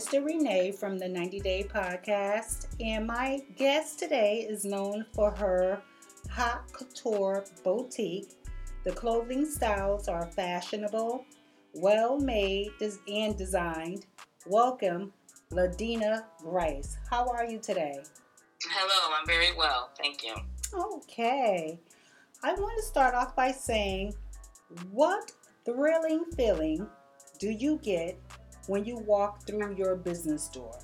Crystal Renee from the 90 Day Podcast, and my guest today is known for her Haute Couture Boutique. The clothing styles are fashionable, well made, and designed. Welcome, Londeena Grice. How are you today? Hello, I'm very well. Thank you. Okay. I want to start off by saying, what thrilling feeling do you get when you walk through your business door?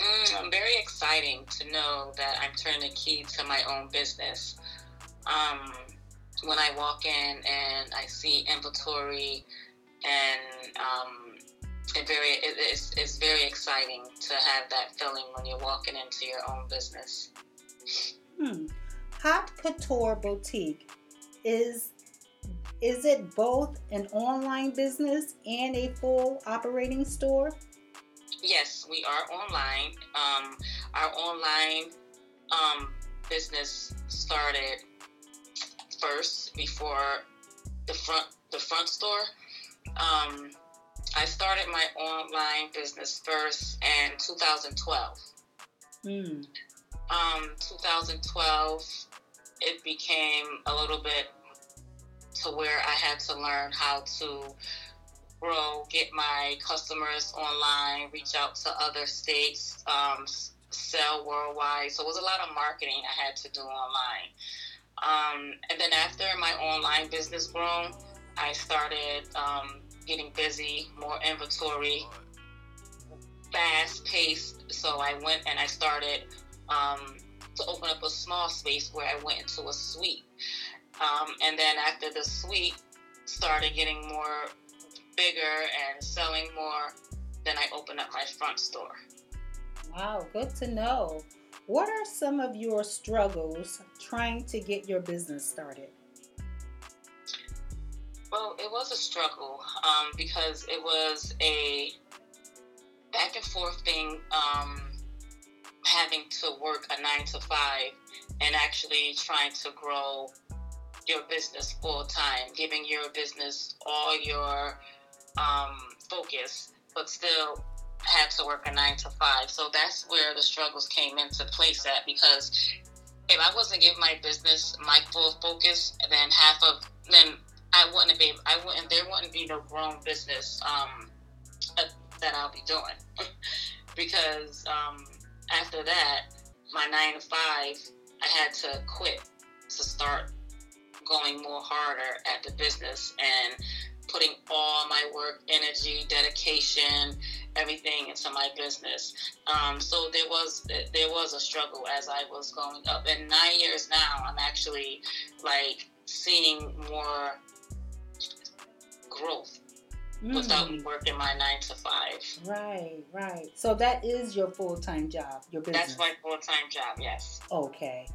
Mm, I'm very exciting to know that I'm turning the key to my own business. Um, when I walk in and I see inventory, and um, it very it, it's, it's very exciting to have that feeling when you're walking into your own business. Hmm. Haute Couture Boutique is is it both an online business and a full operating store? Yes, we are online. Um, our online um, business started first before the front the front store. Um, I started my online business first in 2012. Hmm. Um, 2012, it became a little bit to where I had to learn how to grow, get my customers online, reach out to other states, um, sell worldwide. So it was a lot of marketing I had to do online. Um, and then after my online business grown, I started um, getting busy, more inventory, fast paced. So I went and I started um, to open up a small space where I went into a suite. Um, and then after the suite started getting more bigger and selling more, then I opened up my front store. Wow, good to know. What are some of your struggles trying to get your business started? Well, it was a struggle um, because it was a back and forth thing, um, having to work a nine to five and actually trying to grow your business full time, giving your business all your um, focus, but still had to work a nine to five. So that's where the struggles came into place at because if I wasn't giving my business my full focus, then half of then I wouldn't be I wouldn't there wouldn't be no grown business um, uh, that I'll be doing because um, after that my nine to five I had to quit to start going more harder at the business and putting all my work, energy, dedication, everything into my business. Um, so there was there was a struggle as I was going up. And nine years now, I'm actually like seeing more growth mm. without working my nine to five. Right, right. So that is your full time job. Your business. That's my full time job. Yes. Okay.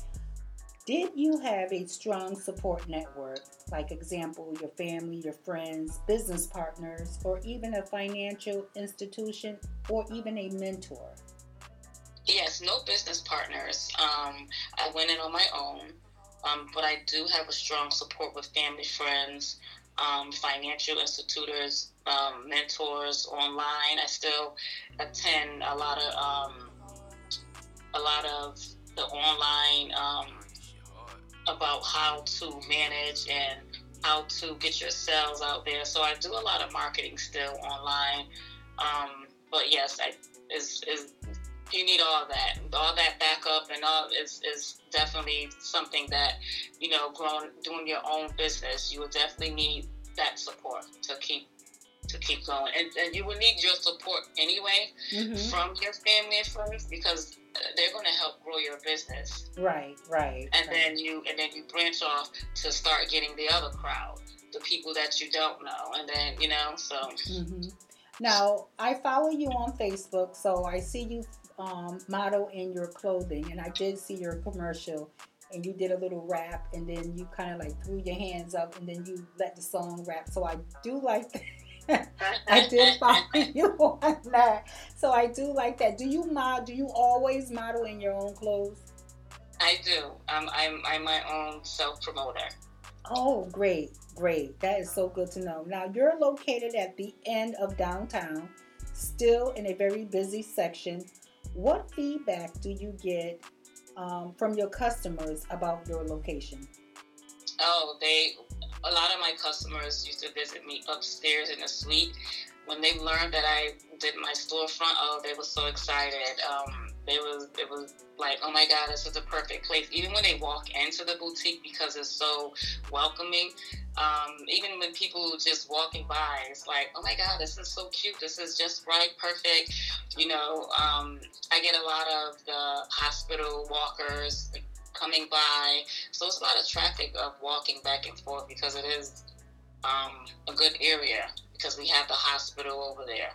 Did you have a strong support network, like example, your family, your friends, business partners, or even a financial institution, or even a mentor? Yes, no business partners. Um, I went in on my own, um, but I do have a strong support with family, friends, um, financial institutors, um, mentors online. I still attend a lot of um, a lot of the online um, about how to manage and how to get your sales out there. So I do a lot of marketing still online. Um, but yes, I is is you need all that, all that backup, and all is is definitely something that you know, growing doing your own business, you will definitely need that support to keep to keep going, and, and you will need your support anyway mm-hmm. from your family and friends because they're going to help grow your business. Right, right. And right. then you and then you branch off to start getting the other crowd, the people that you don't know, and then you know so. Mm-hmm. Now I follow you on Facebook, so I see you um, model in your clothing, and I did see your commercial. And you did a little rap, and then you kind of like threw your hands up, and then you let the song rap. So I do like that. I did follow you on that. So I do like that. Do you model? Do you always model in your own clothes? I do. Um, I'm I'm my own self promoter. Oh, great, great. That is so good to know. Now you're located at the end of downtown. still in a very busy section. What feedback do you get um, from your customers about your location? Oh, they. A lot of my customers used to visit me upstairs in the suite. When they learned that I did my storefront, oh, they were so excited. Um, they was it was like, oh my god, this is the perfect place. Even when they walk into the boutique because it's so welcoming. Um, even when people just walking by, it's like, oh my god, this is so cute. This is just right, perfect. You know, um, I get a lot of the hospital walkers coming by, so it's a lot of traffic of walking back and forth because it is um, a good area because we have the hospital over there.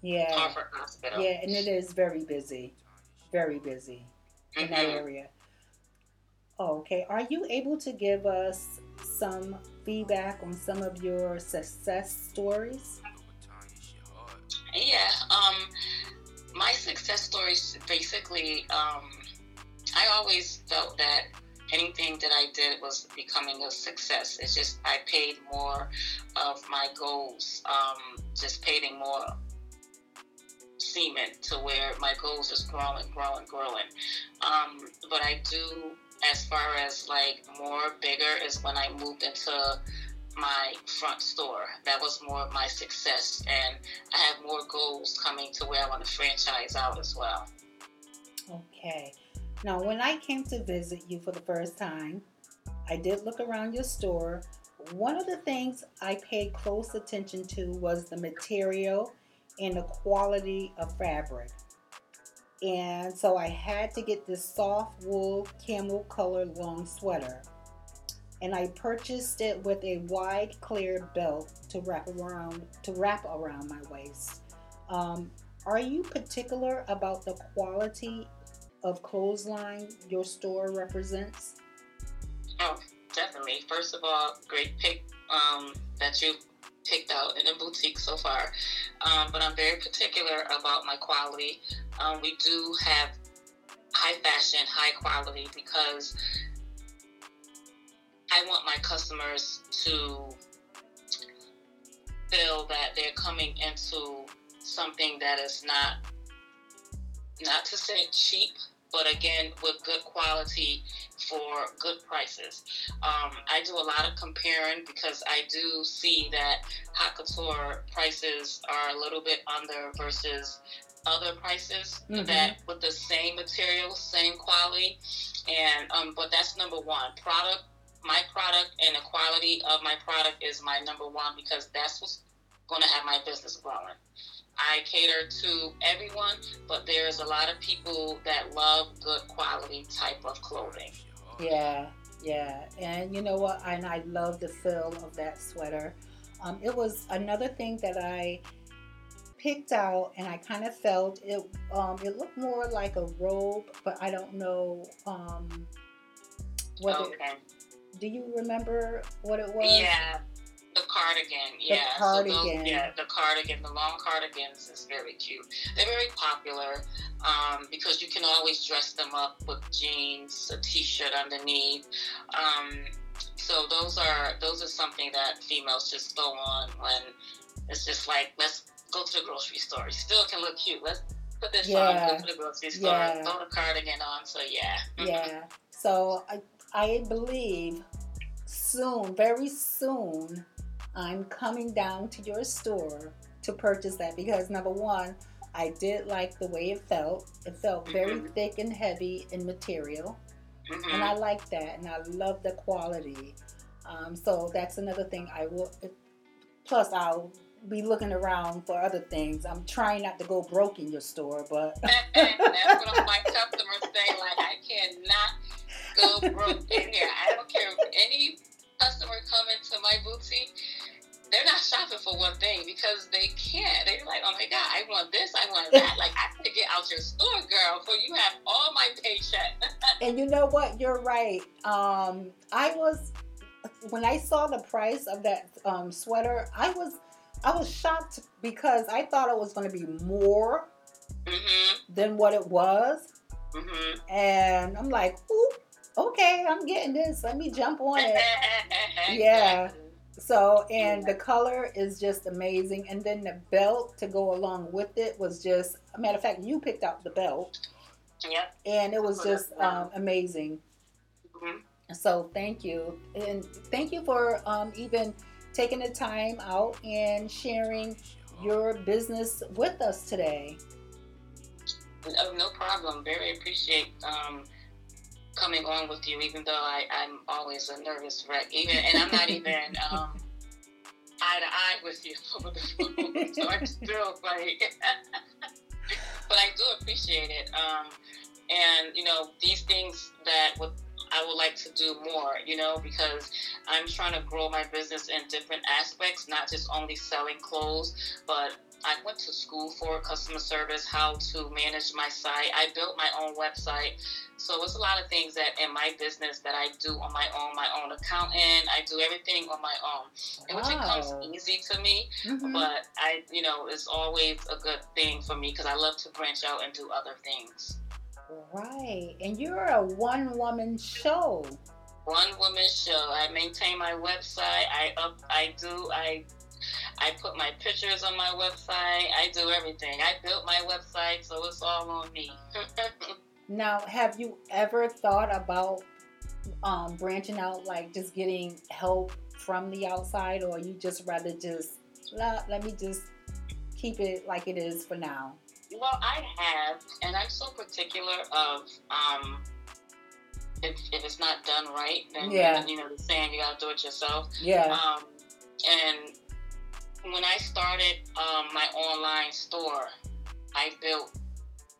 Yeah. Hartford Hospital. Yeah, and it is very busy. Very busy in that Mhm. area. Okay. Are you able to give us some feedback on some of your success stories? Yeah. Um, my success stories basically, um, I always felt that anything that I did was becoming a success. It's just I paid more of my goals, um, just paying more cement to where my goals is growing, growing, growing. Um, but I do, as far as like more bigger, is when I moved into my front store. That was more of my success, and I have more goals coming to where I want to franchise out as well. Okay. Now, when I came to visit you for the first time, I did look around your store. One of the things I paid close attention to was the material and the quality of fabric. And so I had to get this soft wool camel color long sweater. And I purchased it with a wide clear belt to wrap around to wrap around my waist. Um, are you particular about the quality of clothesline your store represents? Oh, definitely. First of all, great pick um, that you picked out in the boutique so far. Um, but I'm very particular about my quality. Um, we do have high fashion, high quality because I want my customers to feel that they're coming into something that is not not to say cheap, but again with good quality for good prices. Um, I do a lot of comparing because I do see that Haute Couture prices are a little bit under versus other prices Mhm. that with the same material, same quality, and um, but that's number one. Product, my product, and the quality of my product is my number one because that's what's going to have my business growing. I cater to everyone, but there's a lot of people that love good quality type of clothing. Yeah, yeah. And you know what? And I love the feel of that sweater. Um, it was another thing that I picked out, and I kind of felt it. Um, it looked more like a robe, but I don't know. Um, what it, okay. do you remember what it was? Yeah. The cardigan, yeah. So cardigan. those, yeah, the cardigan, the long cardigans is very cute. They're very popular um, because you can always dress them up with jeans, a t-shirt underneath. Um, so those are those are something that females just throw on when it's just like let's go to the grocery store. You still can look cute. Let's put this Yeah. on. Go to the grocery store. Yeah. Throw the cardigan on. So yeah. Yeah. So I, I believe soon, very soon, I'm coming down to your store to purchase that because number one, I did like the way it felt. It felt very Mhm. thick and heavy in material, Mhm. and I like that, and I love the quality. Um, so that's another thing I will. Plus, I'll be looking around for other things. I'm trying not to go broke in your store, but that's what my customers say. Like, I cannot go broke in here. I don't care if any customer come into my boutique. They're not shopping for one thing because they can't. They're like, oh my God, I want this, I want that. Like, I have to get out your store, girl, for you have all my paycheck. And you know what? You're right. Um, I was when I saw the price of that um, sweater, I was I was shocked because I thought it was going to be more mm-hmm. than what it was, Mm-hmm. and I'm like, Ooh, okay, I'm getting this. Let me jump on it. Yeah. So and the color is just amazing. And then the belt to go along with it was just, a matter of fact, you picked out the belt. Yep. And it was Oh, just um, amazing. hmm So, thank you. And thank you for um, even taking the time out and sharing your business with us today. No, no problem. Very appreciate um, coming on with you, even though I, I'm always a nervous wreck. Even and I'm not even um, eye to eye with you over the phone, so I'm still like. but I do appreciate it, um, and you know these things that would I would like to do more. You know because I'm trying to grow my business in different aspects, not just only selling clothes, but I went to school for customer service, how to manage my site. I built my own website. So it's a lot of things that in my business that I do on my own, my own accountant. I do everything on my own, and which it comes easy to me. Mhm. But I, you know, it's always a good thing for me because I love to branch out and do other things. Right. And you're a one woman show. One woman show. I maintain my website. I up. I do. I. I put my pictures on my website. I do everything. I built my website, so it's all on me. Now, have you ever thought about um, branching out, like just getting help from the outside, or you just rather just let, let me just keep it like it is for now? Well, I have, and I'm so particular of um, if, if it's not done right, then Yeah. you know the saying you gotta do it yourself. Yeah. Um, and when I started um, my online store, I built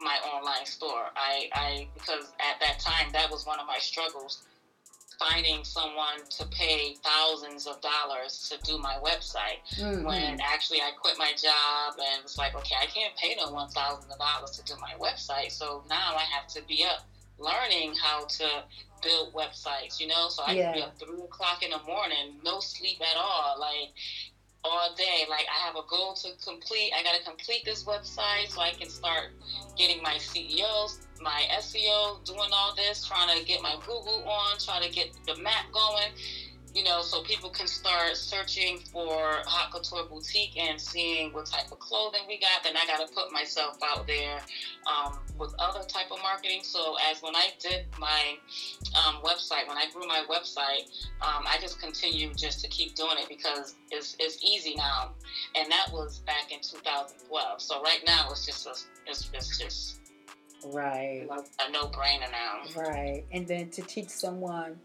my online store. I, I because at that time that was one of my struggles, finding someone to pay thousands of dollars to do my website Mhm. when actually I quit my job and was like, okay, I can't pay no one thousand dollars to do my website. So now I have to be up learning how to build websites, you know? So I can be up three o'clock in the morning, no sleep at all, like all day. Like I have a goal to complete. I gotta complete this website so I can start getting my CEOs, my SEO, doing all this, trying to get my Google on, trying to get the map going you know, so people can start searching for Haute Couture Boutique and seeing what type of clothing we got. Then I got to put myself out there um, with other type of marketing. So as when I did my um, website, when I grew my website, um, I just continued just to keep doing it because it's, it's easy now. And that was back in 2012. So right now it's just a, it's, it's just Right. a no-brainer now. Right. And then to teach someone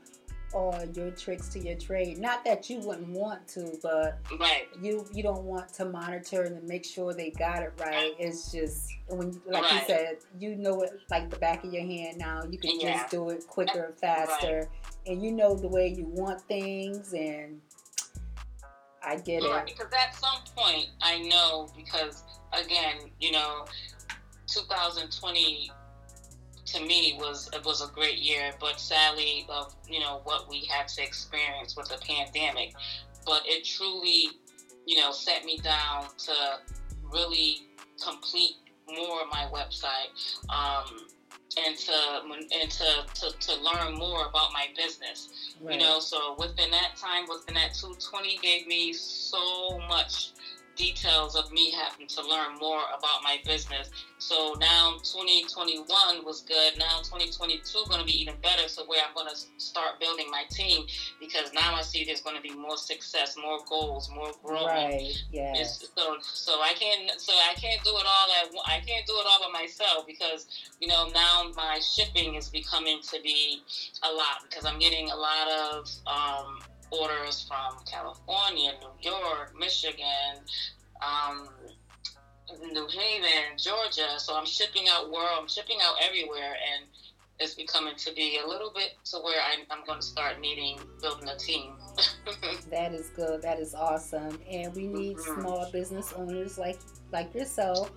or your tricks to your trade. Not that you wouldn't want to, but Right. you you don't want to monitor and make sure they got it right. It's just when like you said, you know it like the back of your hand now. You can Yeah. just do it quicker, and faster, and you know the way you want things and I get Right, it. because at some point I know because again, you know, 2020 to me was it was a great year, but sadly of you know what we had to experience with the pandemic, but it truly, you know, set me down to really complete more of my website. Um, and to and to, to, to learn more about my business Right. you know so within that time within that 220 gave me so much details of me having to learn more about my business so now 2021 was good now 2022 going to be even better so where i'm going to start building my team because now i see there's going to be more success more goals more growth Right. Yeah. it's, so so I can't so I can't do it all at I can't do it all by myself because you know now my shipping is becoming to be a lot because I'm getting a lot of um, orders from California, New York, Michigan, um, New Haven, Georgia. So I'm shipping out world. I'm shipping out everywhere and. It's becoming to be a little bit to where I'm, I'm going to start needing building a team. That is good. That is awesome. And we need Mhm. small business owners like like yourself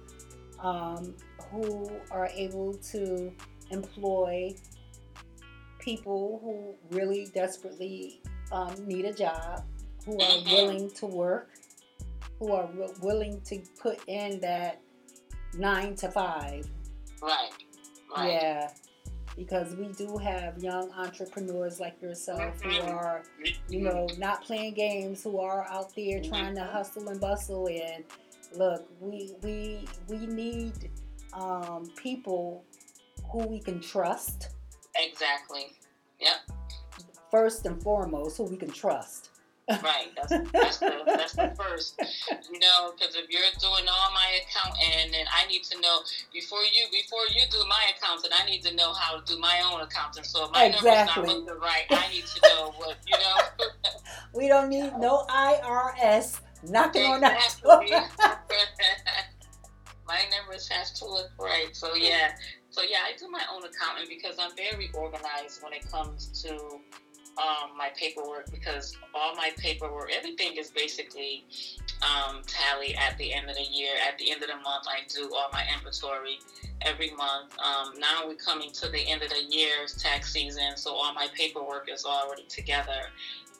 um, who are able to employ people who really desperately um, need a job, who are Mhm. willing to work, who are wi- willing to put in that nine to five. right. Right. Yeah. because we do have young entrepreneurs like yourself who are, you know, not playing games, who are out there trying to hustle and bustle. And look, we we we need um, people who we can trust Exactly. Yep. First and foremost, who we can trust. Right. That's that's the that's the first. You know, because if you're doing all my accounting, and I need to know before you before you do my accounting, I need to know how to do my own accounting. So if my Exactly. numbers not looking right, I need to know what you know. We don't need no IRS knocking on that door. my numbers have to look right. So yeah. So yeah, I do my own accounting because I'm very organized when it comes to um, my paperwork because all my paperwork, everything is basically um, tally at the end of the year. At the end of the month, I do all my inventory every month. Um, now we're coming to the end of the year's tax season, so all my paperwork is already together.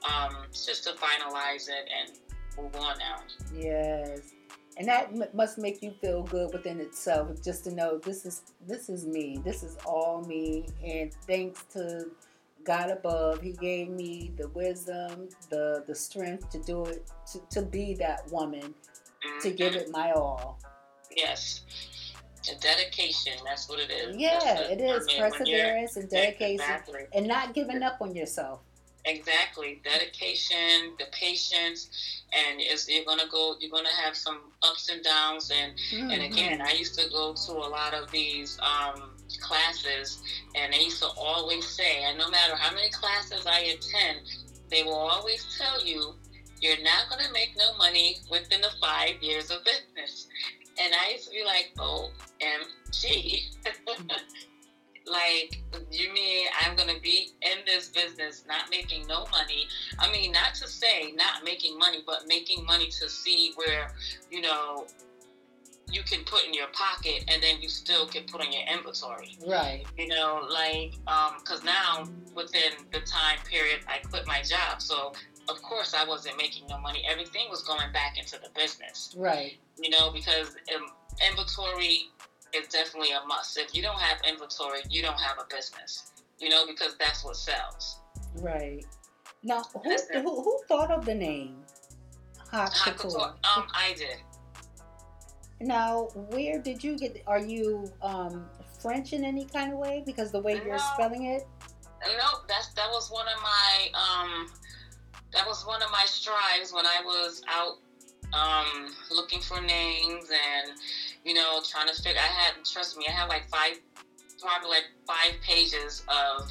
Um, just to finalize it and move on now. Yes. And that m- must make you feel good within itself, just to know this is this is me. This is all me, and thanks to God above, He gave me the wisdom, the the strength to do it, to, to be that woman, to give it my all. Yes. A dedication, that's what it is. Yeah, it I mean, perseverance and dedication, Exactly. and not giving up on yourself. Exactly. Dedication, the patience, and it's, you're gonna go. You're gonna have some ups and downs, and and Mhm. again, I used to go to a lot of these um, classes, and they used to always say, and no matter how many classes I attend, they will always tell you, you're not gonna make no money within the five years of business. And I used to be like, OMG. like, you mean I'm going to be in this business not making no money? I mean, not to say not making money, but making money to see where, you know, you can put in your pocket and then you still can put in your inventory. right, You know, like, because now within the time period, I quit my job. So, of course, I wasn't making no money. Everything was going back into the business right, you know, because um, inventory is definitely a must. If you don't have inventory, you don't have a business, you know, because that's what sells. right. Now, who who, who thought of the name Haute Haute Couture? couture. Um, I did. Now, where did you get? Are you um, French in any kind of way? Because the way you're spelling it. No, that's that was one of my um, that was one of my strives when I was out um looking for names and you know trying to figure. I had trust me, I had like five, probably like five pages of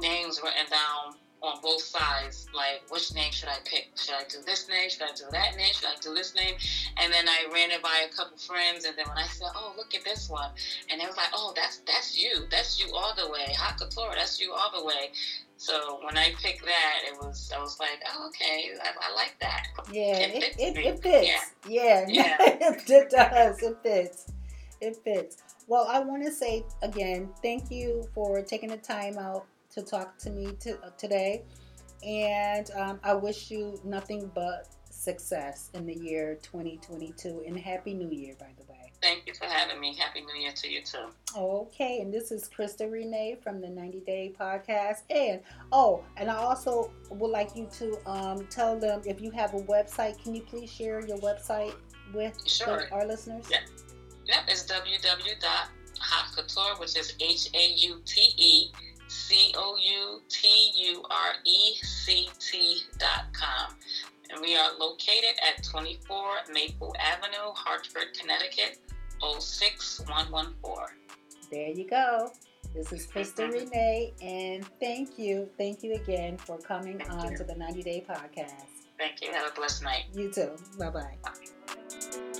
names written down on both sides. Like, which name should I pick? Should I do this name? Should I do that name? Should I do this name? And then I ran it by a couple friends, and then when I said, "Oh, look at this one," and it was like, "Oh, that's that's you. That's you all the way. Haute couture. That's you all the way." So when I picked that, it was I was like, "Oh, okay, I, I like that." Yeah, It it, fits it, me. it fits. Yeah, Yeah. it, it does. It fits. It fits. Well, I want to say again, thank you for taking the time out to talk to me to, today, and um, I wish you nothing but success in the year 2022 and happy New Year, by the way. Thank you for having me. Happy New Year to you too. Okay, and this is Crystal Renee from the 90 Day Podcast. And oh, and I also would like you to um, tell them if you have a website, can you please share your website with the- our listeners? Yeah. Yep, it's www.hautecouture, which is H A U T E C O U T U R E C T dot com. And we are located at 24 Maple Avenue, Hartford, Connecticut, 06114. There you go. This is Crystal Mhm. Renee, and thank you, thank you again for coming Thank on you. to the 90 Day Podcast. Thank you. Have a blessed night. You too. Bye bye. Bye.